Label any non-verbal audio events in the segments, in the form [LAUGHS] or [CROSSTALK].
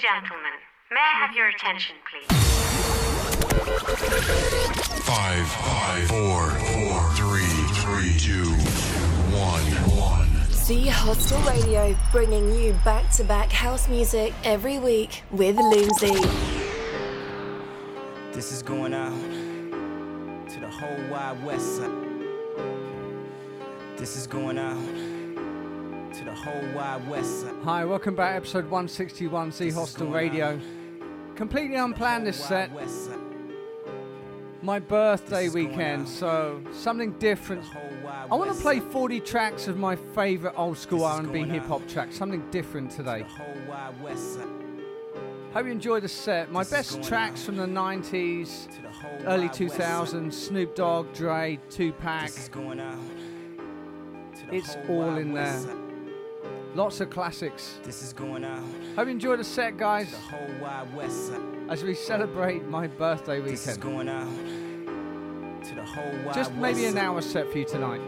gentlemen, may I have your attention, please? Five, five, four, four, three, three, two, one, one. The Hostel Radio, bringing you back to back house music every week with Loomsy. This is going out to the whole wide west side. This is going out to the whole wide west side. Hi, welcome back, episode 161 Z Hostel Radio. Completely unplanned this set. My birthday This is going weekend, so something different. I want to play 40 tracks of my favourite old school R&B hip hop tracks, something different today. The whole wide west. Hope you enjoy the set. My best tracks from the 90s, To the whole early wide 2000s, Snoop Dogg, Dre, Tupac. This is going out to the It's all in there. Lots of classics. This is going out Hope you enjoyed the set, guys, the whole wide west side. as we celebrate my birthday This is weekend. going out to the whole wide Just maybe an hour set for you tonight,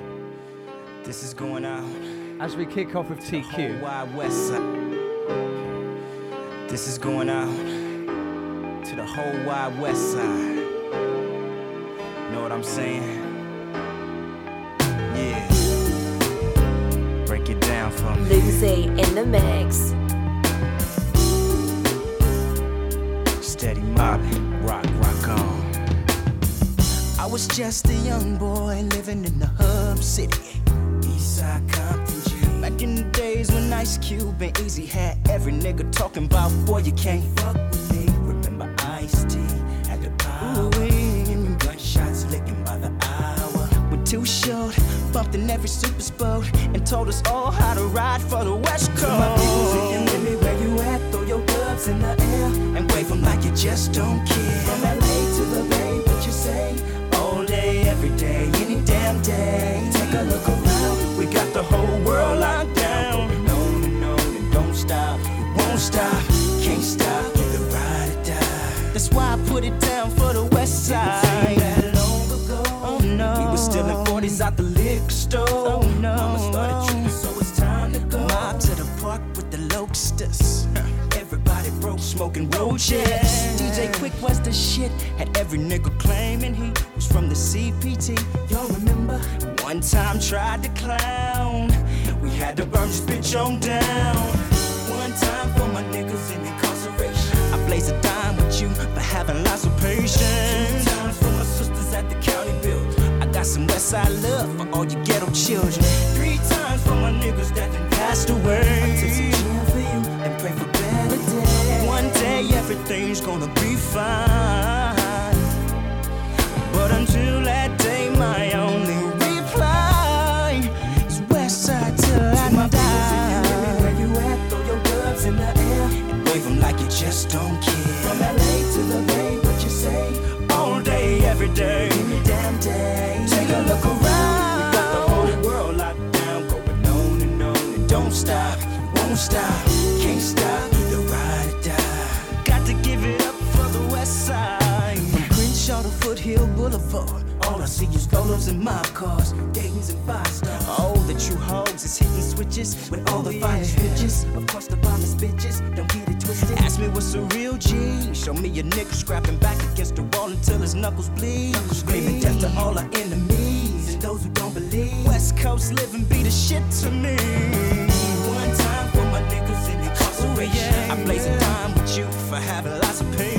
This is going out as we kick off with to the whole TQ. wide west side. This is going out to the whole wide west side. Know what I'm saying? Break it down for me. Loomsy in the mix. Steady mobbing, rock, rock on. I was just a young boy living in the hub city. Eastside Compton G. Back in the days when Ice Cube and Eazy had every nigga talking about, boy, you can't fuck with me. Remember Ice T had the power. Ooh, gunshots licking by the hour. We're too short, bumped in every super boat, and told us all how to ride for the West Coast. My people's in Philly, where you at? Throw your gloves in the air and wave 'em like you just don't care. From LA to the Bay, what you say? All day, every day, any damn day. Take a look around, we got the whole world locked down. Going on and on and don't stop, we won't stop, can't stop, either ride or die. That's why I put it down for the West Side. That long ago, oh no, we was still in 40s out the liquor store. Oh no, Mama started tripping, so it's time to go. Mob to the park with the locusts. Everybody broke, smoking roaches. DJ Quik was the shit. Had every nigga claiming he was from the CPT. Y'all remember? One time tried to clown. We had to burn this bitch on down. One time for my niggas in incarceration. I blaze a dime with you for having lots of patience. Two times for my sisters at the county build. Got some Westside love for all you ghetto children. Three times for my niggas that done passed away. I took some gin for you and pray for better days. One day everything's gonna be fine. But until that day, my only reply is Westside till I die. Where you at? Throw your gloves in the air and wave like you just don't care. From LA to the Bay, what you say? Every day, any damn day. Take a look around. We got the whole world locked down, going on and on and don't stop, won't stop, can't stop, see is Rolos and mob cars, Dayton's and five stars. All the true hoes is hitting switches with all the oh, finest bitches. Of course, the bombest bitches, don't get it twisted. Ask me what's a real G. Show me a nigga scrapping back against the wall until his knuckles bleed. Screaming death to all our enemies and those who don't believe. West Coast living be the shit to me. One time for my niggas in incarceration. I blaze a dime with you for having lots of patience.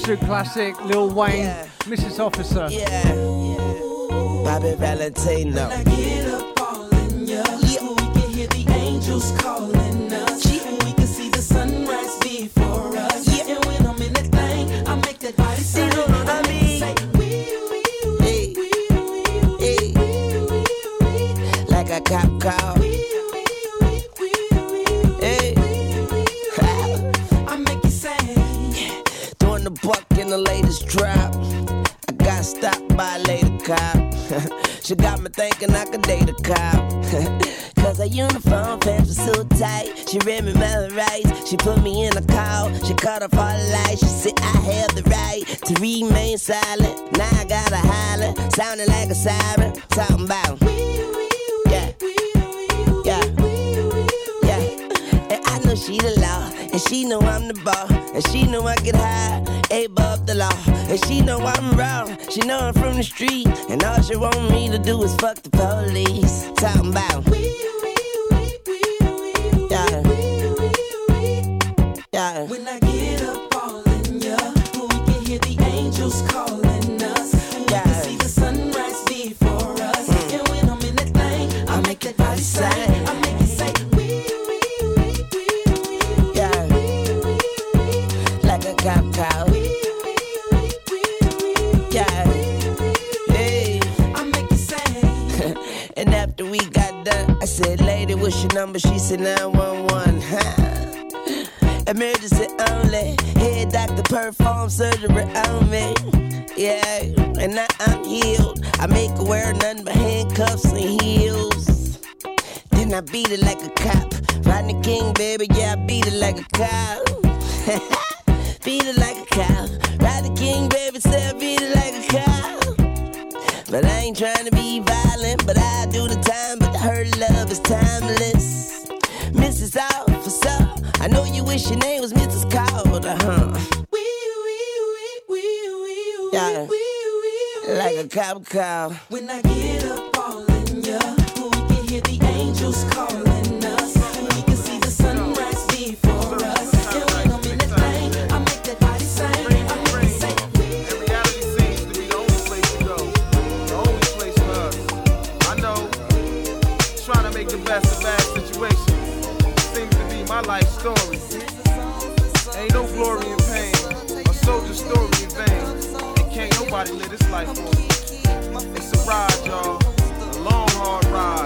Absolute classic, Lil Wayne, yeah. Mrs. Officer. Yeah. yeah. Bobby Valentino. When I get up all in ya, yeah. we can hear the angels calling. Thinking I could date a cop. [LAUGHS] Cause her uniform pants were so tight. She read me my rights. She put me in a call. She cut off all the lights. She said I have the right to remain silent. Now I gotta holler, sounding like a siren. Talking about. Yeah. Yeah. Yeah. And I know she the law. And she know I'm the ball. And she know I get high, above the law. And she know I'm wrong. She know I'm from the street. She want me to do is fuck the police. Rodney King, baby, yeah, I beat it like a cow. [LAUGHS] beat it like a cow. Rodney King, baby, say I beat it like a cow. But I ain't trying to be violent, but I do the time, but her love is timeless. Mrs. Officer, I know you wish your name was Mrs. Carter, huh? Wee, wee, wee, wee, wee, Yeah. Like a cop cow. When I get up all in ya, we can hear the angels calling This life me. It's a ride, y'all.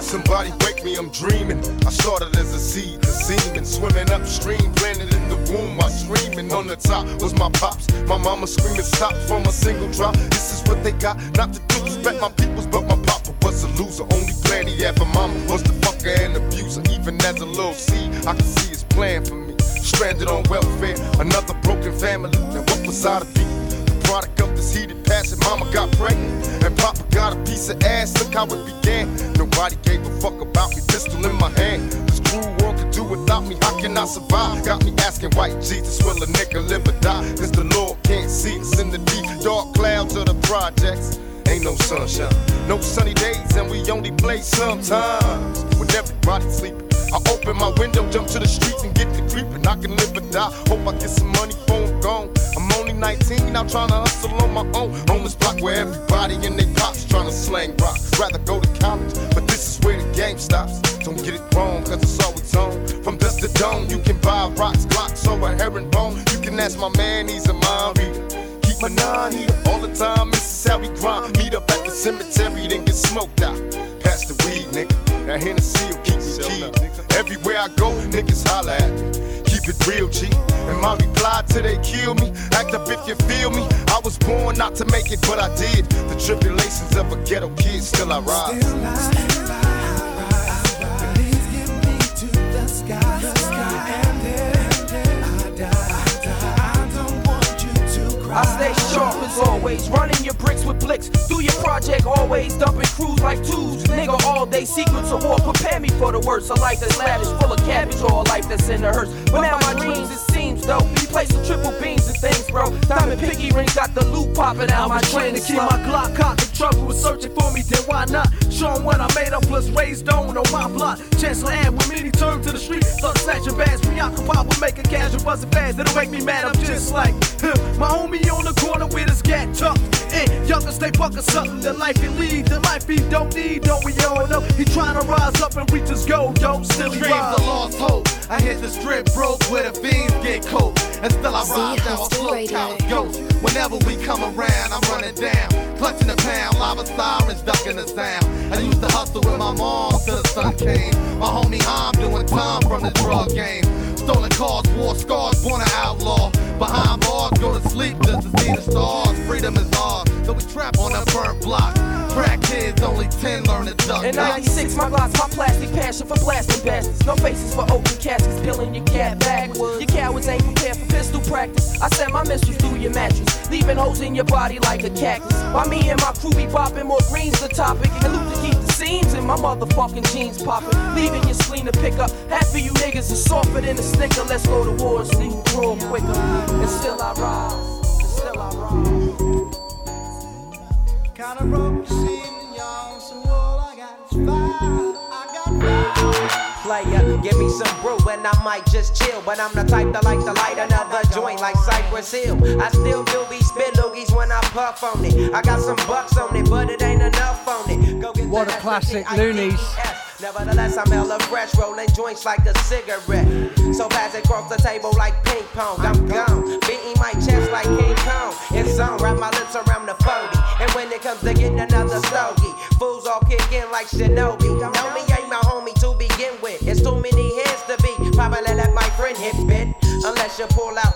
Somebody wake me, I'm dreaming. I started as a seed, the semen swimming upstream, planted in the womb while screaming. On the top was my pops, my mama screaming stop from a single drop. This is what they got, not to disrespect my peoples, but my papa was a loser. Only plan he for mama was the fucker and abuser. Even as a little seed, I could see his plan for me. Stranded on welfare, another broken family. Now what was I to be? Product of this heated passion. Mama got pregnant, and Papa got a piece of ass. Look how it began. Nobody gave a fuck about me. Pistol in my hand. This cruel world could do without me. How can I survive? Got me asking, white Jesus, will a nigga live or die? Cause the Lord can't see us in the deep dark clouds of the projects. Ain't no sunshine, no sunny days, and we only play sometimes when everybody's sleeping. I open my window, jump to the streets and get to creeping. I can live or die. Hope I get some money I'm gone. I'm 19, I'm trying to hustle on my own. On this block where everybody in their pops trying to slang rock. Rather go to college, but this is where the game stops. Don't get it wrong, cause it's always on. From dust to dawn, you can buy rocks, blocks, or a herringbone. You can ask my man, he's a mind reader. Keep my nine heater all the time, this is how we grind. Meet up at the cemetery, then get smoked out. Pass the weed, nigga. That Hennessy will keep me keyed. Everywhere I go, niggas holler at me. It real, G. And my reply till they kill me. Act up if you feel me. I was born not to make it, but I did. The tribulations of a ghetto kid, still I rise. I always, running your bricks with blicks. Do your project always, dumping crews like twos. Nigga, all day secrets of war, prepare me for the worst. A life that's lavish, full of cabbage, or a life that's in the hearse. But now my dreams, it seems though, be placing triple beams and things, bro. Diamond piggy rings got the loot popping out. My train to keep my Glock cocked. If trouble was searching for me, then why not? Show 'em what I made up, plus raised on on my block. Chancellor and with me, he turned to the street. Start snatching bags, preoccupied with making cash and busting fast. It'll make me mad, I'm just like, huh, my homie on the corner with his gat tucked. And younger stay bucking something that life can lead. The life he don't need, don't we all know? He trying to rise up and reach his goal, yo. Still he Dreams rise. of lost hope. I hit the strip broke where the fiends get coke. And still I ride down Hostel slow Radio. cows ghost. Whenever we come around, I'm running down. Clutching the pound, lava sirens ducking the sound. I used to hustle with my mom till the sun came. My homie Ham doing time from the drug game. Stolen cars, war scars, born an outlaw. Behind bars, go to sleep just to see the stars. Freedom is ours, so we trap on a burnt block. Crack kids, only 10 learn to duck. In 96, my glocks, my plastic passion for blasting bastards. No faces for open caskets, peeling your cat backwards. Your cowards ain't prepared for pistol practice. I send my missiles through your mattress, leaving holes in your body like a cactus. While me and my crew be bopping, more greens the topic. And to keep the seams in my motherfucking jeans popping. Leaving your spleen to pick up. Half of you niggas is softer than a snicker. Let's go to war and see who grow quicker. And still I rise, and still I rise. Kinda broke, seeing y'all, so all I got is fire. I got fire. Player. Give me some brew and I might just chill. But I'm the type that like to light another joint like Cypress Hill. I still do be spit loogies when I puff on it. I got some bucks on it, but it ain't enough on it. Go get What a classic, Luniz. Nevertheless, I'm hella fresh, rolling joints like a cigarette. So pass it across the table like ping pong. I'm gone, beating my chest like King Kong. It's on, wrap my lips around the 40. And when it comes to getting another stogie, fools all kick in like Shinobi.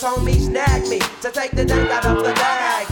Cause homies nag me to take the dank out of the bag.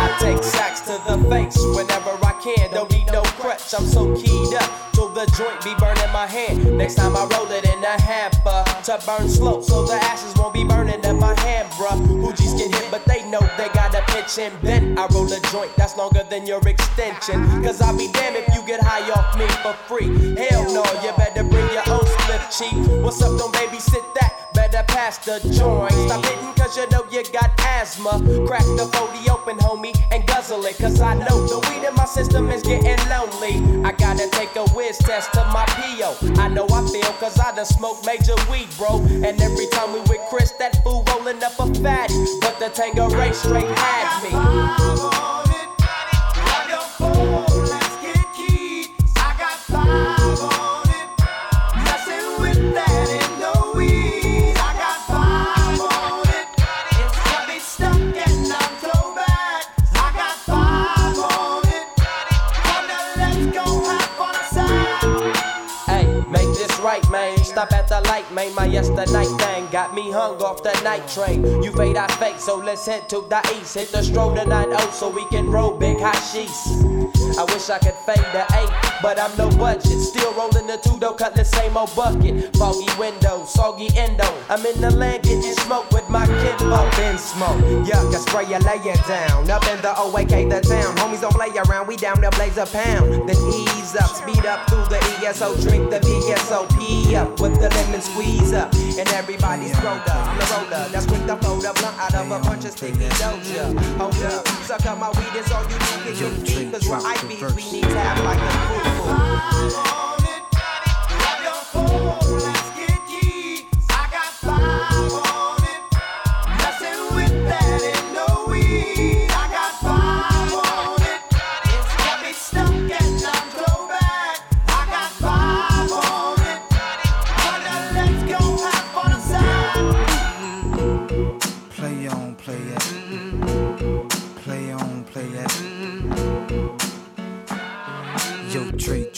I take sacks to the face whenever I can. Don't need no crutch, I'm so keyed up. Till the joint be burning Next time I roll it in a hamper to burn slow, so the ashes won't be burning in my hand, bruh. Hoogies get hit, but they know they got a pitch and bent. I roll a joint that's longer than your extension. Cause I'll be damned if you get high off me for free. Hell no, you better bring your own slip, chief. What's up, don't babysit that? Better pass the joint. Stop hitting cause you know you got asthma. Crack the 40 open, homie, guzzle it. Cause I know the weed in my system is getting lonely. I gotta take a whiz test to my PO. I know I feel cause I done smoked major weed, bro. And every time we with Chris, that fool rolling up a fatty. But the Tanqueray straight had me. Man. Stop at the light, made My yesterday thing got me hung off the night train. You fade, I fake, so let's head to the east. Hit the stroll to 9 so we can roll big hot sheets. I wish I could fade the 8, but I'm no budget. Still rolling the two though, cut the same old bucket. Foggy windows, soggy endo. I'm in the land getting smoke with my kid. Up in smoke, yuck, I spray you, lay it down. Up in the OAK, the town. Homies don't play around, we down to blaze a pound. Then ease up, speed up through the ESO, drink the VSOP up with the lemon squeeze up. And everybody's rolled up. I'm the roller that's quick to fold up, blunt out of a bunch of sticky doja. Hold up, suck up my weed, it's all you need get deep. Cause we're IBs, we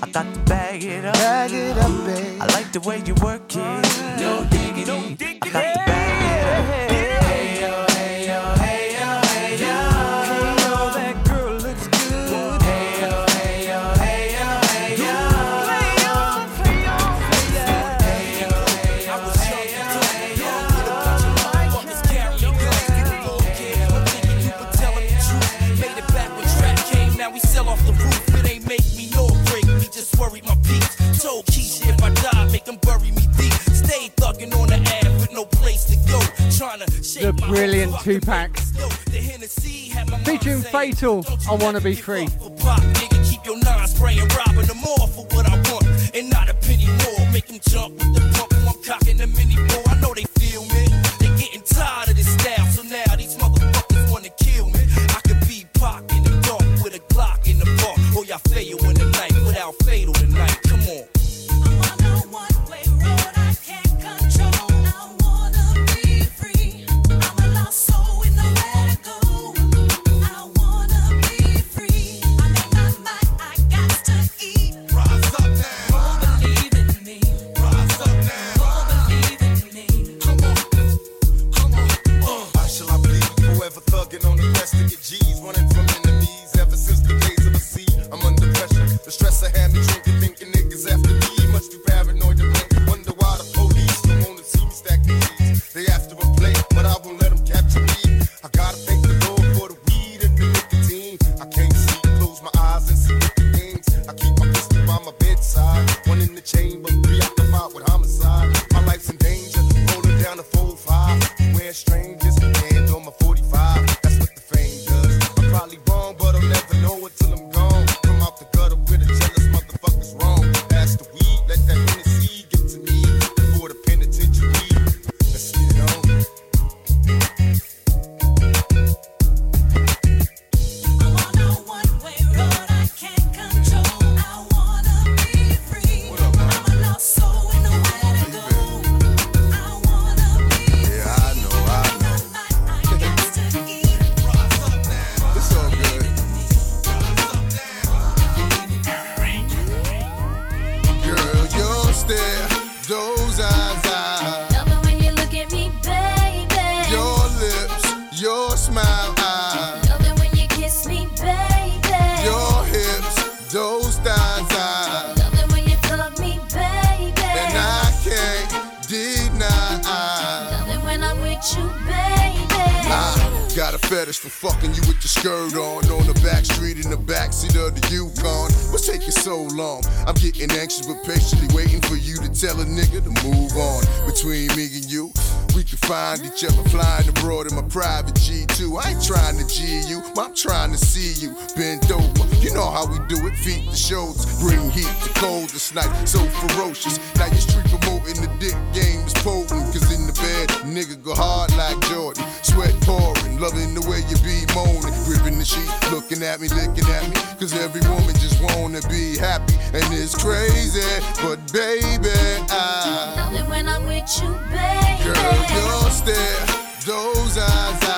I got to bag it up. Bag it up, babe. I like the way you work it, no diggity. I got to bag it up. Bury me deep. Stay thugging on the ad with no place to go. Trying to shake The brilliant Tupac. The Hennessy had my mom Featuring Fatal, I Wanna Be Free. Pop, nigga, keep your nine spraying, robbing them all for what I want, and not a penny more. Make them jump with the pump, I'm cocking the mini ball. I know they feel me. They getting tired of this style, each flying abroad in my private G2. I ain't trying to G you, I'm trying to see you bent over. You know how we do it, feet to shoulders, bring heat to cold this night, so ferocious. Now your street promoting the dick game is potent, cause in the bed, nigga go hard like Jordan. Sweat pouring, loving the way you be moaning, gripping the sheet, looking at me, looking at me, cause every woman just wanna be happy, and it's crazy, but baby, I love it when I'm with you, baby. Girl, your stare, those eyes, I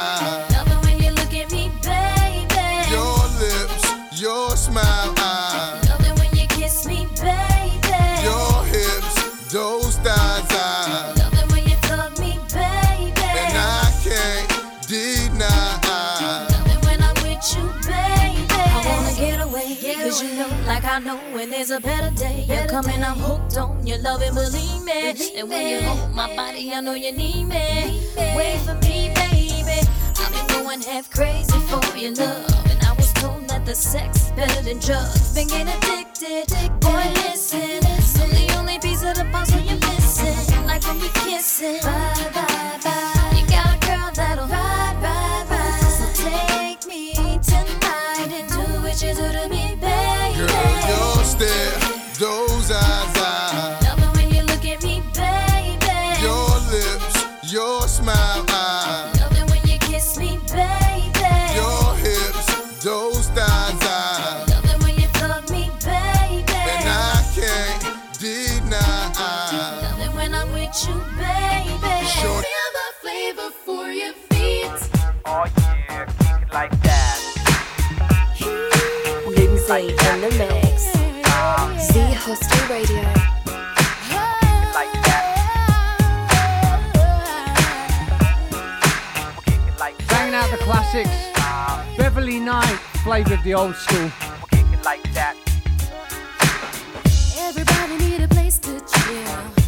a better day. You're coming. I'm hooked on your love and believe me. Believe and when you hold my body, I know you need me. Need me. Wait for me, baby. I've been going half crazy for your love, and I was told that the sex is better than drugs. Been getting addicted, boy, listen. I'm the only piece of the puzzle you're missing, like when we kissing. Bye, bye, bye. Lindsay in the mix. Z Hostel Radio. Like that. Kick it like Banging out the classics. Beverly Knight, flavour of the old school. Kick it like that. Everybody need a place to chill.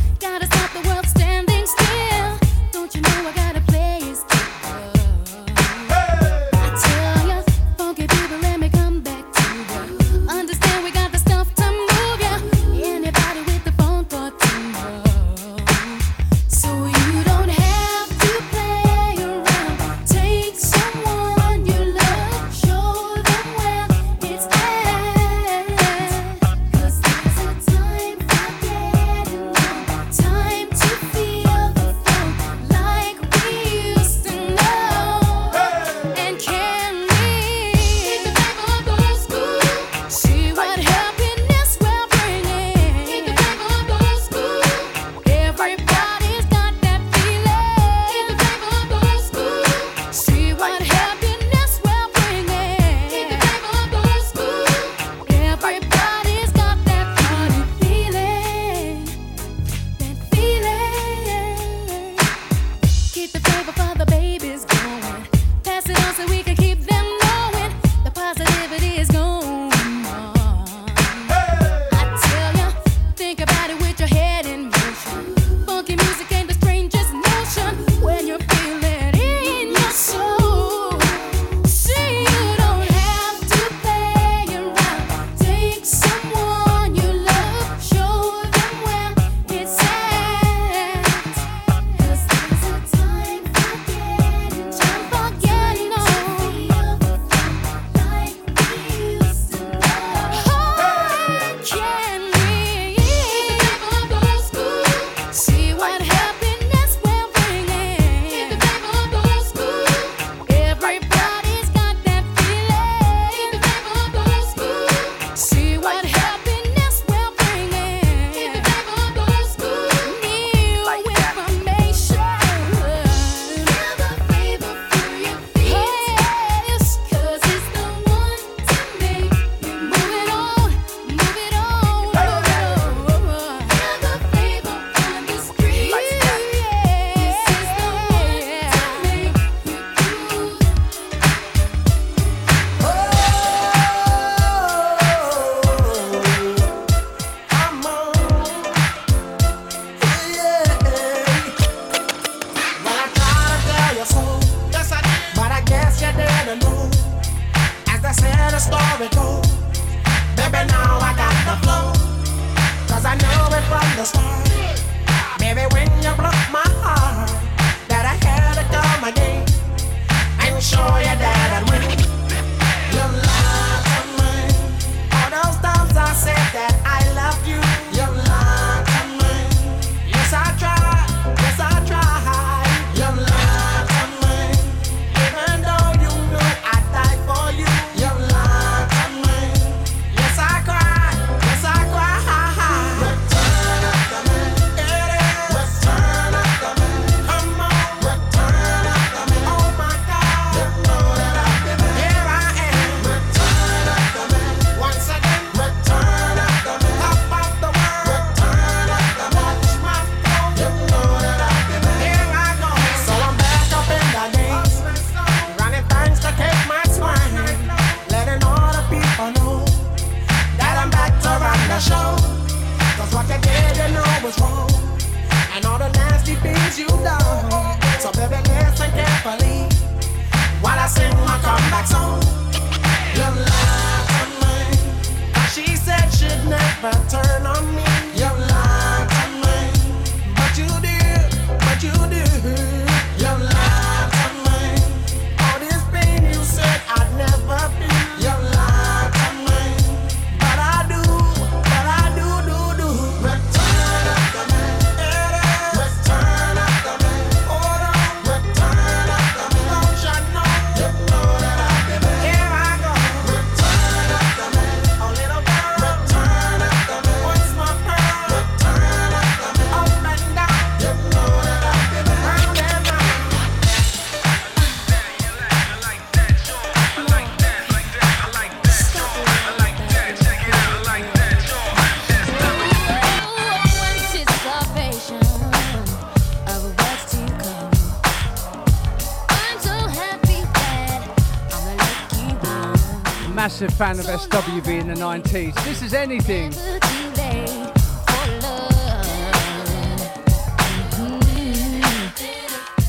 Massive fan of SWV in the 90s. This is anything.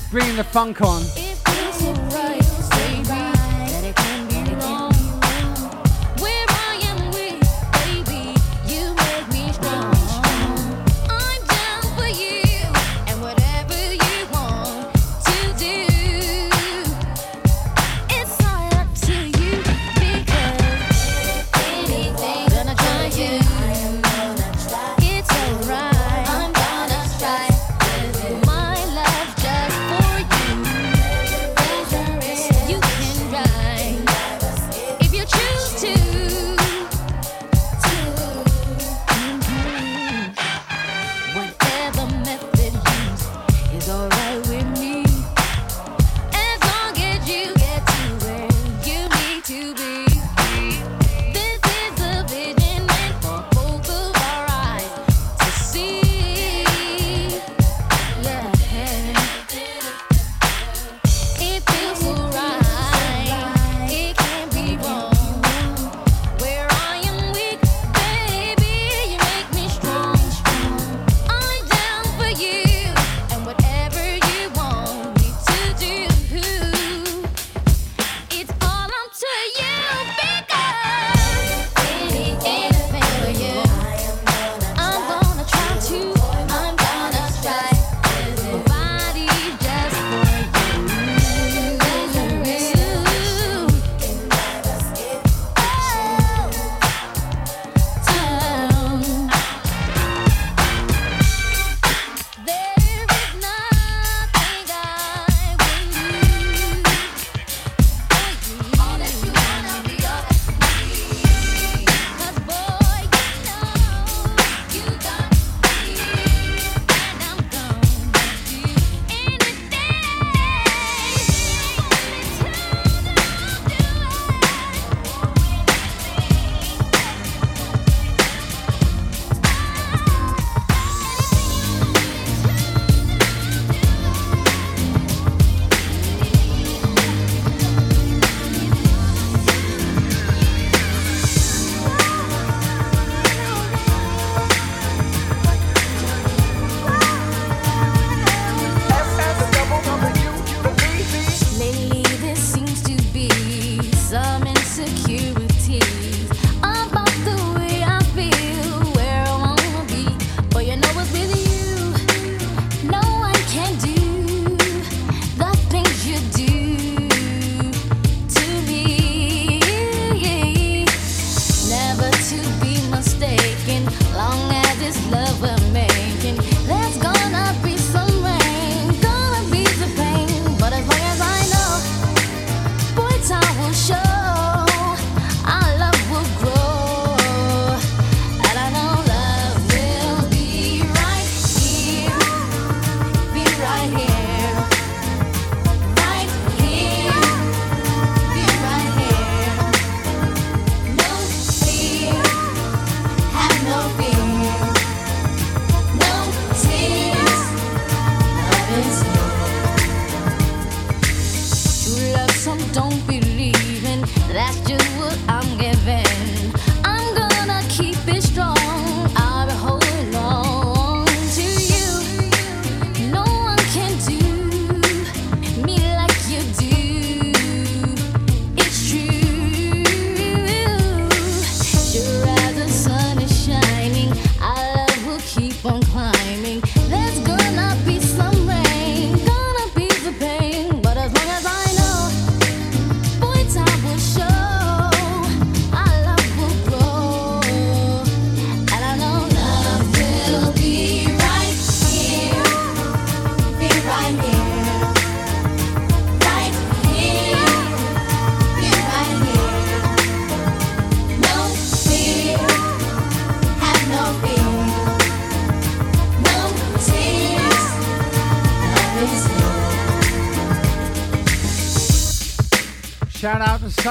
Bringing the funk on.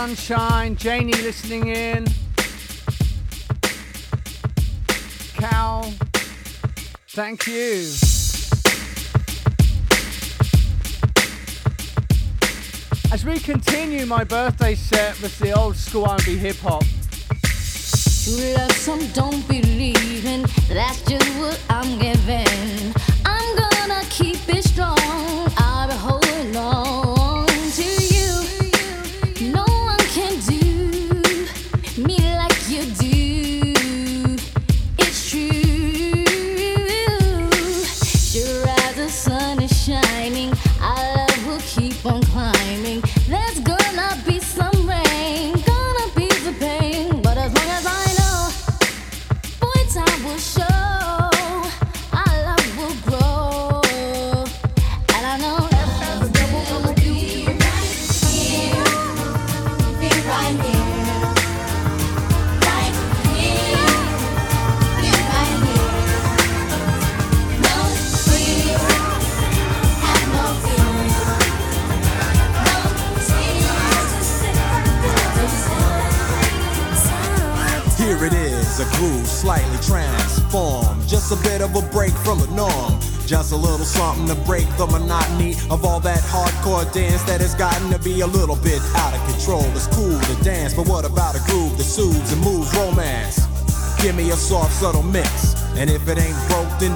Sunshine, Janie listening in. Cal, thank you. As we continue my birthday set with the old school R&B hip hop. True love, some don't believe in. That's just what I'm giving. I'm gonna keep it strong. I'll be holding on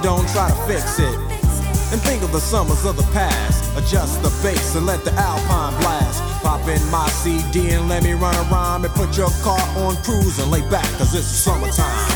don't try to fix it. And think of the summers of the past. Adjust the bass and let the alpine blast. Pop in my CD and let me run a rhyme and put your car on cruise and lay back, cause it's summertime.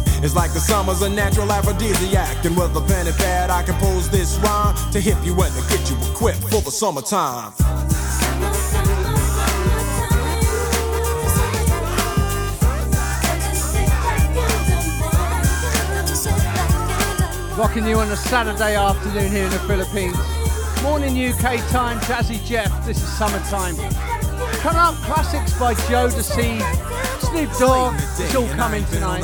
It's like the summer's a natural aphrodisiac. And with a pen and pad, I compose this rhyme to hip you and to get you equipped for the summertime. Rocking you on a Saturday afternoon here in the Philippines. Morning UK time, Jazzy Jeff. This is summertime. Come up, classics by Jodeci, Snoop Dogg. It's all coming tonight.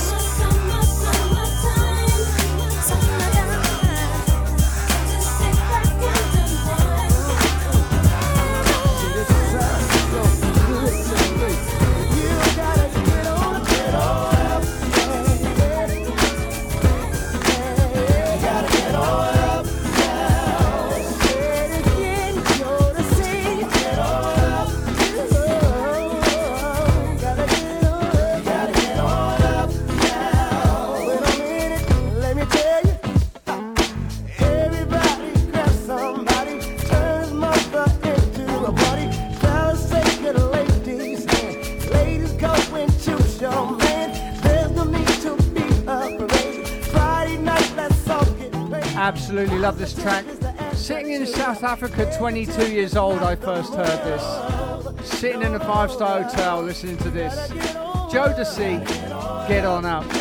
Love this track. Sitting in South Africa, 22 years old, I first heard this. Sitting in a five star hotel listening to this. Jodeci, get on up.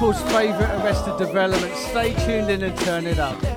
People's favourite Arrested Development. Stay tuned in and turn it up.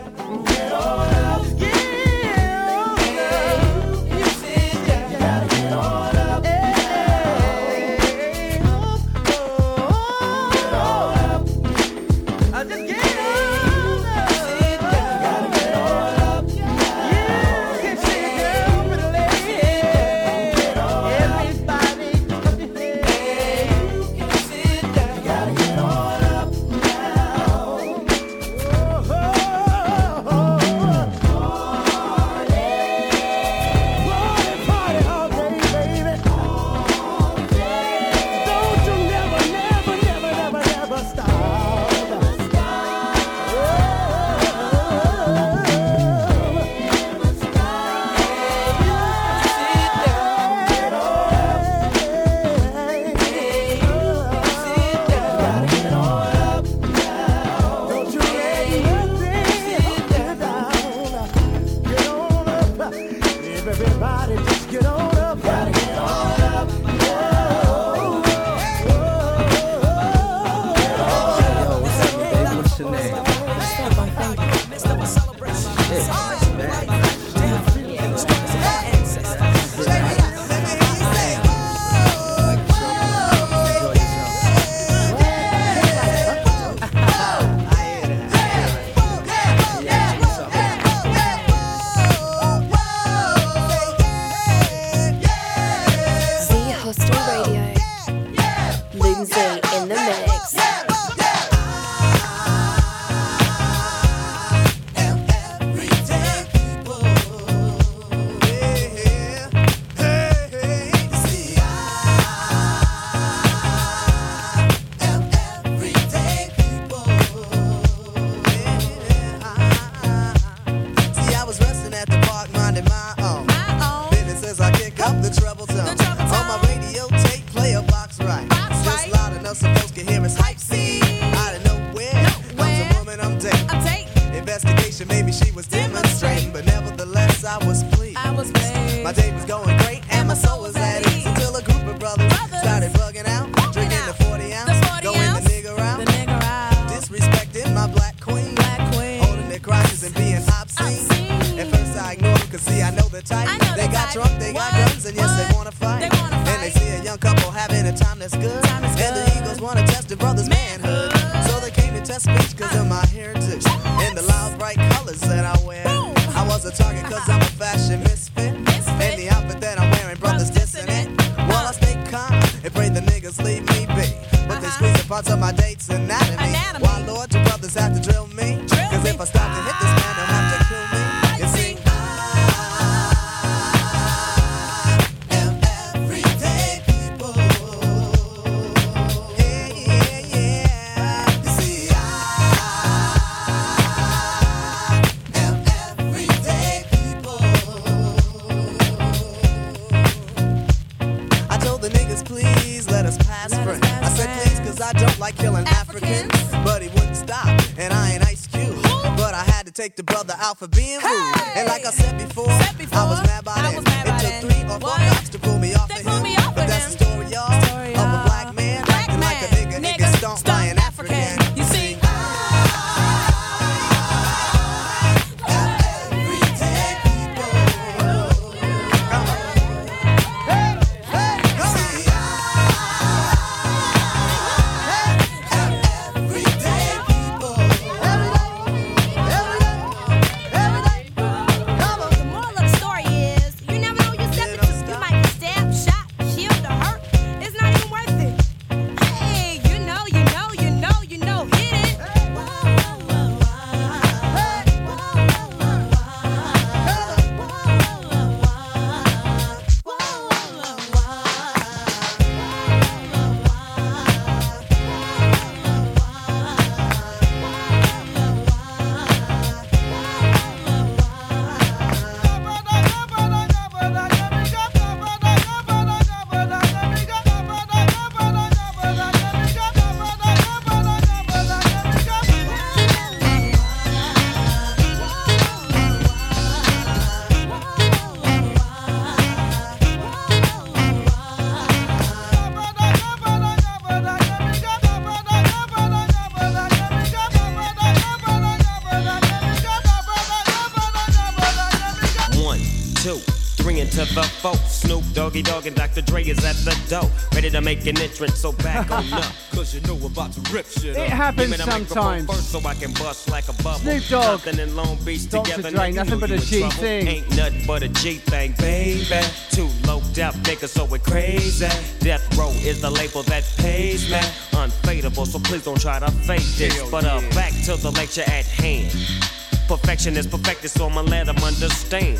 Make an entrance. So back on up, [LAUGHS] cause you know we're about to rip shit It up. happens Give me the microphone sometimes. First so I can bust like a bubble. Snoop Dogg, Compton and Long Beach Dr. together. Dre, now nothing but you a in G trouble. thing. Ain't nothing but a G thing, baby. Two loped out niggas, so we're crazy. Death Row is the label that pays me. Unfadable, so please don't try to fake this. But uh, back to the lecture at hand. Perfection is perfected, so I'ma let them understand.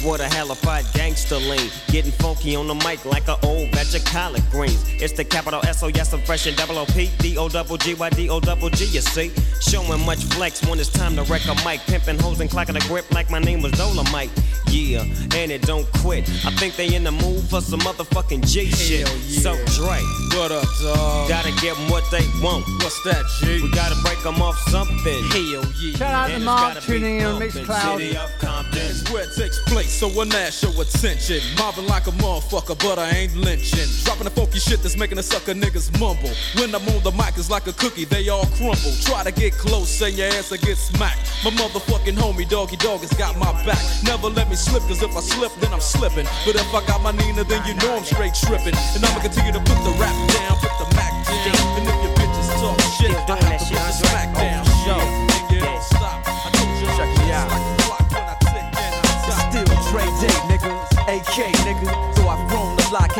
That ass, what a halified gangster lean. Getting funky on the mic like an old batch of collard greens. It's the capital S O yes, I'm fresh and double O P D O double G Y D O double G. You see, showing much flex when it's time to wreck a mic. Pimping hoes and clocking a grip like my name was Dolomite. Yeah, and it don't quit. I think they in the mood for some motherfucking G shit. So Dre, what up, dog? Gotta give them what they want. What's that, G? We gotta break them off something. Hell yeah. Shout out to Mark tuning in on bumpin'. Mixcloud. City of Compton. It's where it takes place, so when that show attention. Mobbing like a motherfucker, but I ain't lynching. Dropping the funky shit that's making the sucker niggas mumble. When I'm on the mic, it's like a cookie, they all crumble. Try to get close, and your ass will get smacked. My motherfucking homie, Doggy Dogg, has got my back. Never let me slip, cause if I slip, then I'm slipping. But if I got my Nina, then you know I'm straight tripping. And I'ma continue to put the rap down, put the Mac down. And if your bitches talk shit, I have to put the smack down.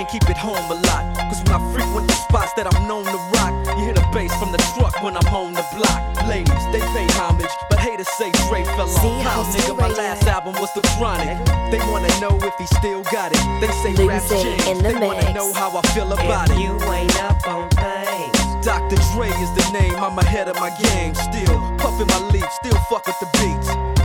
Can't keep it home a lot. Cause when I frequent the spots that I'm known to rock, you hear the bass from the truck when I'm on the block. Ladies, they pay homage, but haters say Dre fell off. How, nigga, my last album was The Chronic. They wanna know if he still got it. They say rap Lindsay changed. in the They wanna mix. know how I feel about it. you ain't up on things. Dr. Dre is the name, I'm ahead of my game. Still puffin' my leaf, still fuck with the beats.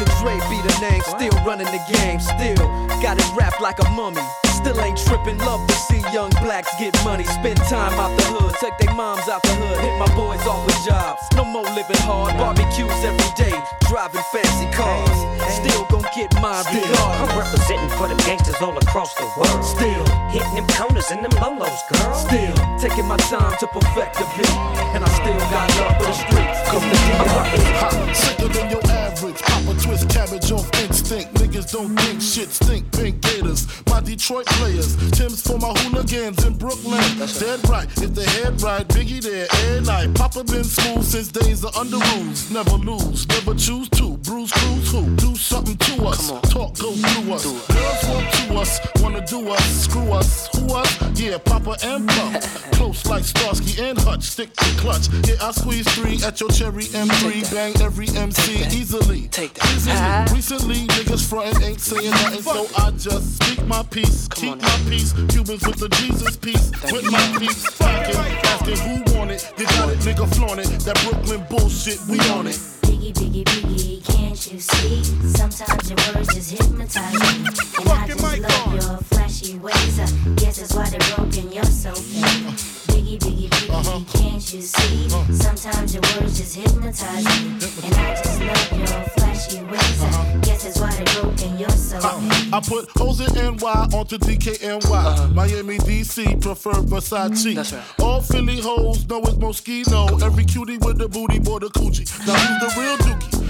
Dr. Dre be the name, still running the game, still got it wrapped like a mummy. Still ain't tripping, love to see young blacks get money. Spend time out the hood, take their moms out the hood, hit my boys off with jobs. No more living hard, barbecues every day, driving fancy cars. Still gon' get mine Still, I'm regardless. representing for them gangsters all across the world. Still hitting them corners and them lolos, girl. Still taking my time to perfect the beat, and I still got love for the streets. Cause the Hot, sicker than your average. Papa twist cabbage off instinct. Niggas don't think shit stink. Pink gators, my Detroit players. Tim's for my hooligans in Brooklyn. Dead right, if they head right, Biggie there every night. Papa been smooth since days of Underoos. Never lose, never choose to. Bruise, cruise, who? Do something to us. Talk, go through us. Girls want to us, wanna do us, screw us, who us? Yeah, Papa and Puff. [LAUGHS] Close like Starsky and Hutch, stick to clutch. Yeah, I squeeze three at your cherry M3, bang every MC easily. Take that. Easily. Recently, niggas frontin' ain't saying nothing, so I just speak my peace, keep my peace. Cubans with the Jesus piece, with my peace. Fucking, asking who want it, you got it, nigga flaunt it. That Brooklyn bullshit, we on it. Biggie, biggie, biggie, can't you see? Sometimes your words just hypnotize me. And I just love your flashy ways. I guess that's why they're broken, you're so fake. Biggie, biggie, biggie, uh-huh. can't you see? Uh-huh. Sometimes your words just hypnotize me. And I just love your flashy ways. I guess that's why they're broken, you're so fake. I put hoes in NY onto DKNY. Uh-huh. Miami, DC, prefer Versace. Mm, that's right. All Philly hoes know it's Moschino. Every cutie with the booty, boy, the coochie. Now who's the real dookie?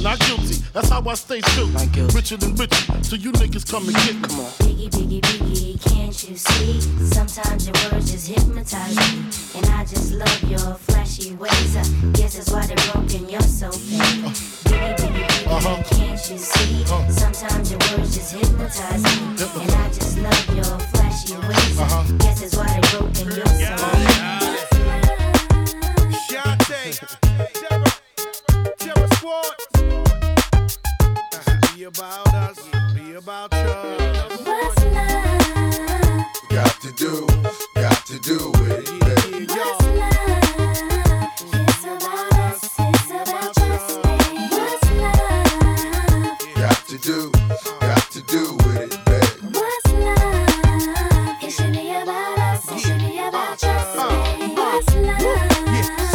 not guilty. That's how I stay true. Richer than richer, so you niggas come and get me. Come on. Biggie, biggie, biggie, can't you see? Sometimes your words just hypnotize me. And I just love your flashy ways. I guess that's why they're broken, you're so fake. Biggie, biggie, uh-huh. biggie, can't you see? Uh-huh. Sometimes your words just hypnotize me. And I just love your flashy ways. I uh-huh. guess that's why they're broken, you're so fake. Shante, Terror, Terror Be about us, be about you. What's love? Got to do, got to do with it. baby. What's love? It's about us, it's about us. What's uh, uh, love? Got to do, got to do with it, baby.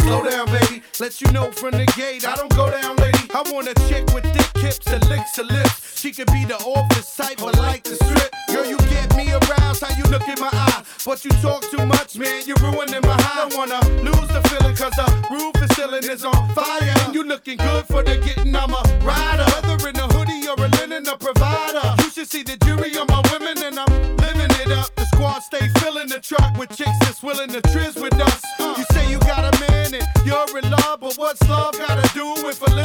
Slow down, baby. Let you know from the gate, I don't go down, lady. I want a chick with thick hips that licks her lips. She could be the office type, but like the strip. Girl, you get me aroused, how you look in my eye. But you talk too much, man, you're ruining my high. I wanna lose the feeling, cause the roof is ceiling is on fire. And you looking good for the getting, I'm a rider. Whether in a hoodie or a linen, a provider. You should see the jury on my women, and I'm living it up. The squad stay filling the truck with chicks that's willing to trizz with what's love gotta do with a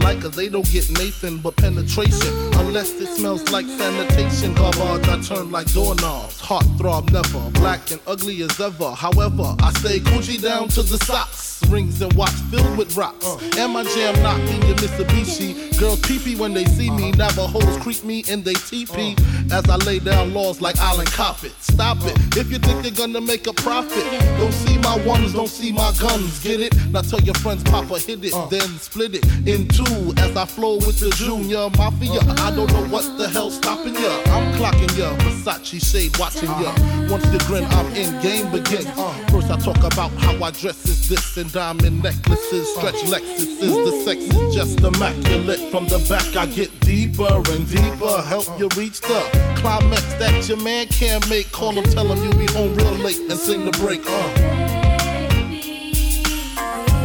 like, cause they don't get Nathan but penetration. Unless it smells like sanitation. Garbage, I turn like doorknobs. Heart throb never, black and ugly as ever. However, I stay Gucci down to the socks rings and watch filled with rocks. Uh. And my jam knocking your Mitsubishi. Girls pee when they see me. Uh-huh. Navajos creep me and they teepee. Uh. As I lay down laws like Island Coppet. Stop it. Uh. If you think you're gonna make a profit, don't see my ones, don't see my guns. Get it? Now tell your friends Papa hit it, then split it in two. As I flow with the Junior Mafia. Uh-huh. I don't know what the hell's stopping ya. I'm clocking ya. Versace shade watching ya. Uh-huh. Once you grin, I'm in. Game begins. First I talk about how I dress is this and diamond necklaces, stretch Lexuses. The sex is just immaculate. From the back, I get deeper and deeper. Help you reach the climax that your man can't make. Call him, tell him you be home real late and sing the break. Uh.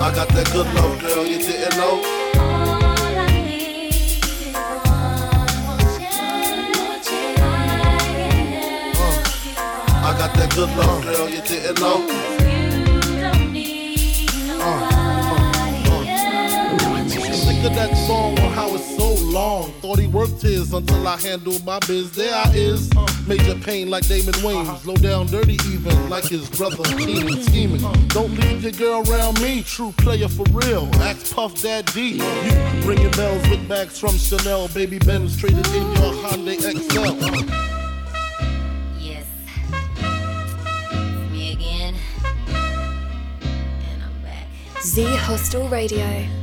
I got that good love, girl, you didn't know. Uh. I got that good love, girl, you didn't know. Sick of that song on how it's so long. Thought he worked his until I handled my biz. There I is. Major pain like Damon Wayans. Low down dirty even like his brother Keenen scheming. Don't leave your girl around me. True player for real. Axe Puff Daddy. You ringing bells with bags from Chanel. Baby Benz traded in your Hyundai Excel. Yes. It's me again. And I'm back. Z Hostel Radio.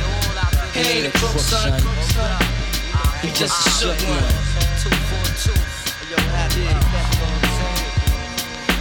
He ain't a crook, son. He just a shook one.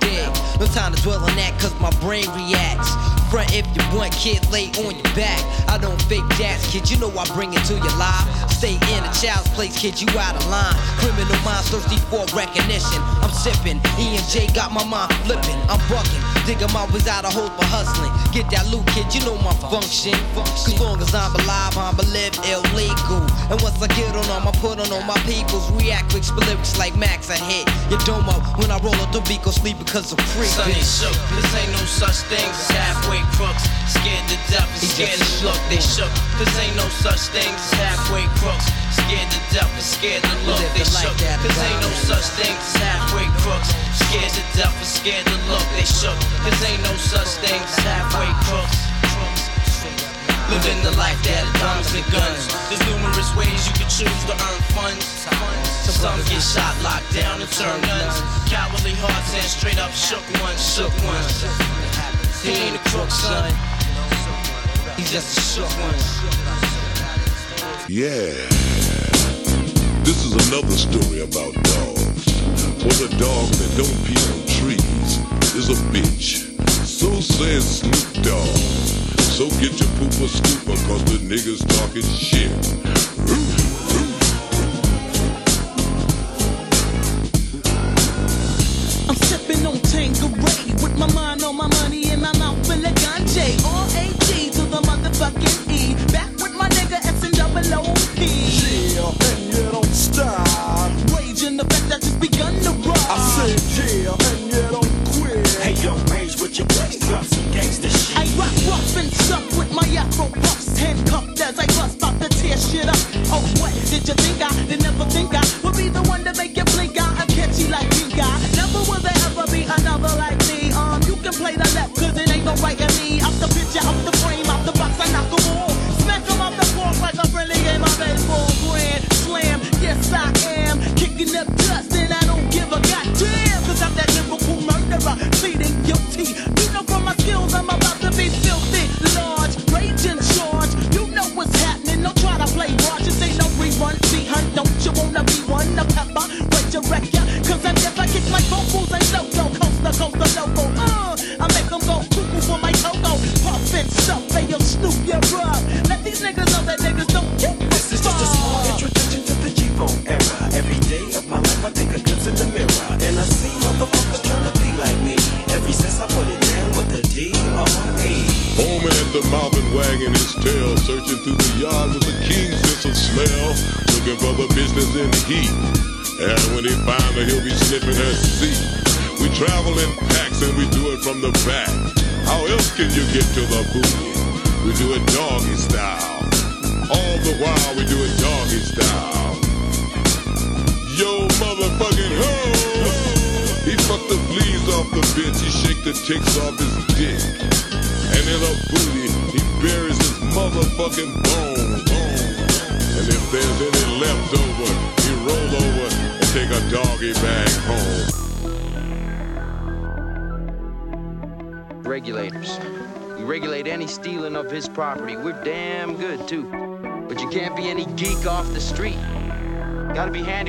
did? No time to dwell on that, cause my brain reacts. Front if you want, kid, lay on your back. I don't fake jazz, kid, you know I bring it to your life. Stay in a child's place, kid, you out of line. Criminal minds thirsty for recognition. I'm sipping, E and J got my mind flipping. I'm bucking, digging my ways out of hope for hustling. Get that loot, kid, you know my function. Cause long as I'm alive, I'm live illegal. And once I get on them, I put on all my peoples. React quick, lyrics like Max, I hit your domo. When I roll up the beat, go sleep because I'm free. Ain't shook. Cause ain't no such thing as halfway crooks. Scared to death and scared to look. They shook. Cause ain't no such thing as halfway crooks. Scared to death and scared to look. They shook. Cause ain't no such thing as halfway crooks. Scared to death and scared to look. They shook. Cause ain't no such thing as halfway crooks. Living the life that and guns. There's numerous ways you can choose to earn funds. Some get shot, locked down, and turn nuns. Cowardly hearts and straight up shook ones, shook ones. He ain't a crook, son. He's just a shook one. Yeah. This is another story about dogs. What a dog that don't pee on trees is a bitch. So says Snoop Dogg. So get your pooper scooper cause the niggas talking shit. My money and my mouth full of ganja. R-A-G to the motherfucking E. Back with my nigga S and double O-P. Yeah, and you don't stop. Raging the fact that just begun to rock. I said yeah, and you don't quit. Hey yo, rage with your waist, drop some gangsta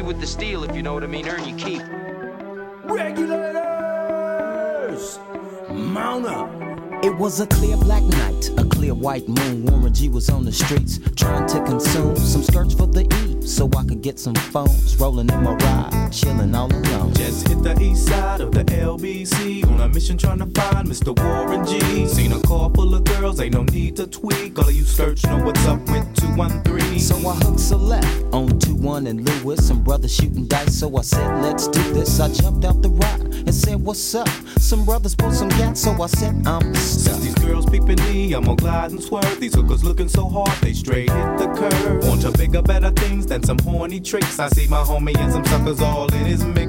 with the steel, if you know what I mean. Earn your keep. Regulators! Mount up! It was a clear black night, a clear white moon. Warren G was on the streets trying to consume some skirts for the E so I could get some phones. Rolling in my ride, chilling all alone. Just hit the east side of the LBC on a mission trying to find Mr. Warren G. Seen a car full of girls, ain't no need to tweak. All of you search know what's up with 213. So I hooked a left on 2 1 and Lewis. Some brothers shooting dice, so I said, let's do this. I jumped out the ride and said, what's up? Some brothers pulled some gas, so I said, I'm Since these girls peeping me, I'm gonna glide and swerve. These hookers looking so hard, they straight hit the curve. Want to bigger, better things than some horny tricks. I see my homie and some suckers all in his mix.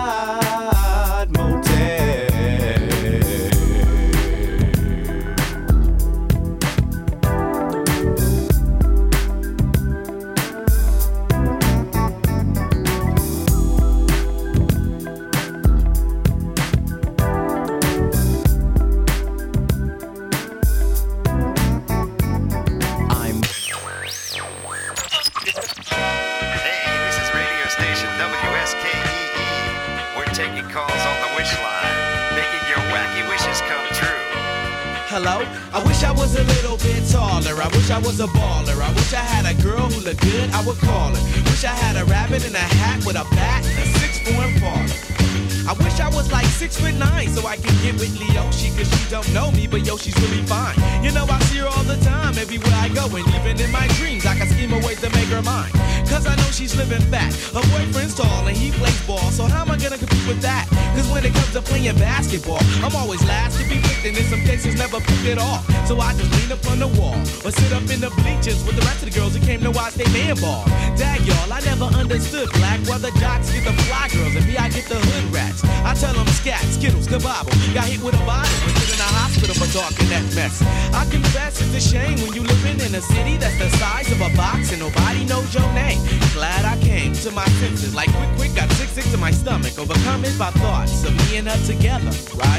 So I just lean up on the wall or sit up in the bleachers with the rest of the girls who came to watch they man ball. Dag y'all, I never understood black why the jocks get the fly girls and me I get the hood rats. I tell them scat, skittles, kabobble. Got hit with a bottle and put in the hospital, for talking that mess. I confess it's a shame when you living in a city that's the size of a box and nobody knows your name. Glad I came to my senses, like quick, quick, got sick, sick to my stomach, overcome it by thoughts of me and her together, right?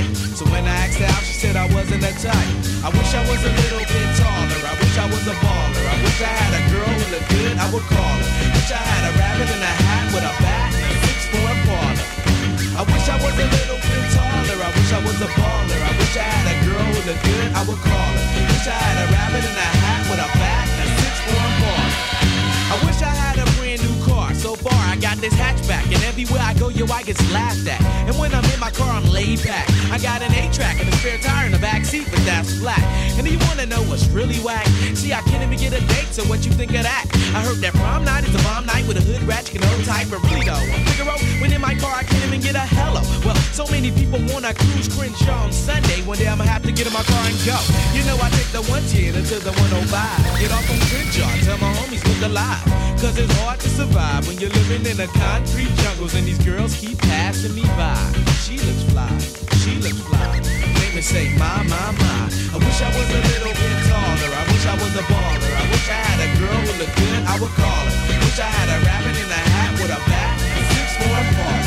I laughed at. And when I'm in my car, I'm laid back. I got an A-track and a spare tire in the back seat, but that's flat. And do you wanna know what's really whack? See, I can't even get a date, so what you think of that? I heard that prom night is a bomb night with a hood ratchet and old type, but really though, on Figaro, when in my car, I can't even get a hello. Well, so many people wanna cruise Crenshaw on Sunday. One day I'ma have to get in my car and go. You know I take the 110 until the 105. Get off on Crenshaw, tell my homies look alive. Cause it's hard to survive when you're living in the concrete jungles and these girls keep passing me by. She looks fly, she looks fly. Make me say, my, my, my. I wish I was a little bit taller. I wish I was a baller. I wish I had a girl who looked good. I would call her. Wish I had a rabbit in a hat with a bat and six four Impala.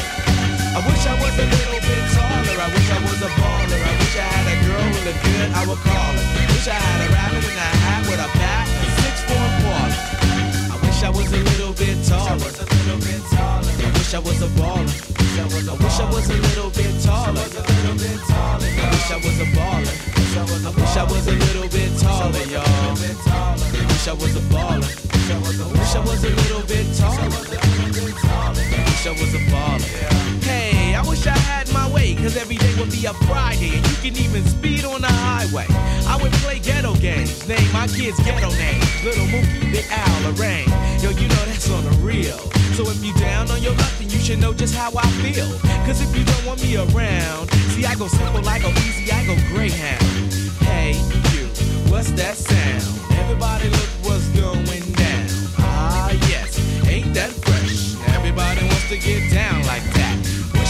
I wish I was a little bit taller. I wish I was a baller. I wish I had a girl who looked good. I would call her. Wish I had a rabbit in a hat with a bat and six four Impala. I wish I was a little bit taller. I wish I was a baller. I wish I was a little bit taller. I wish I was a baller. I wish I was a little bit taller, y'all. I wish I was a baller. I wish I was a little bit taller. I wish I was a baller. I wish I had my way, cause every day would be a Friday, and you can even speed on the highway. I would play ghetto games, name my kids ghetto names. Little Mookie, Big Al, Lorraine. Yo, you know that's on the real. So if you down on your luck, then you should know just how I feel. Cause if you don't want me around, see, I go simple, I go easy, I go Greyhound. Hey, you, what's that sound? Everybody look what's going down. Ah, yes, ain't that fresh? Everybody wants to get down like that.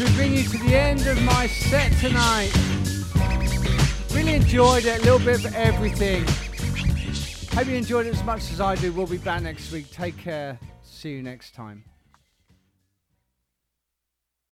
As we bring you to the end of my set tonight. Really enjoyed it, a little bit of everything. Hope you enjoyed it as much as I do. We'll be back next week. Take care. See you next time.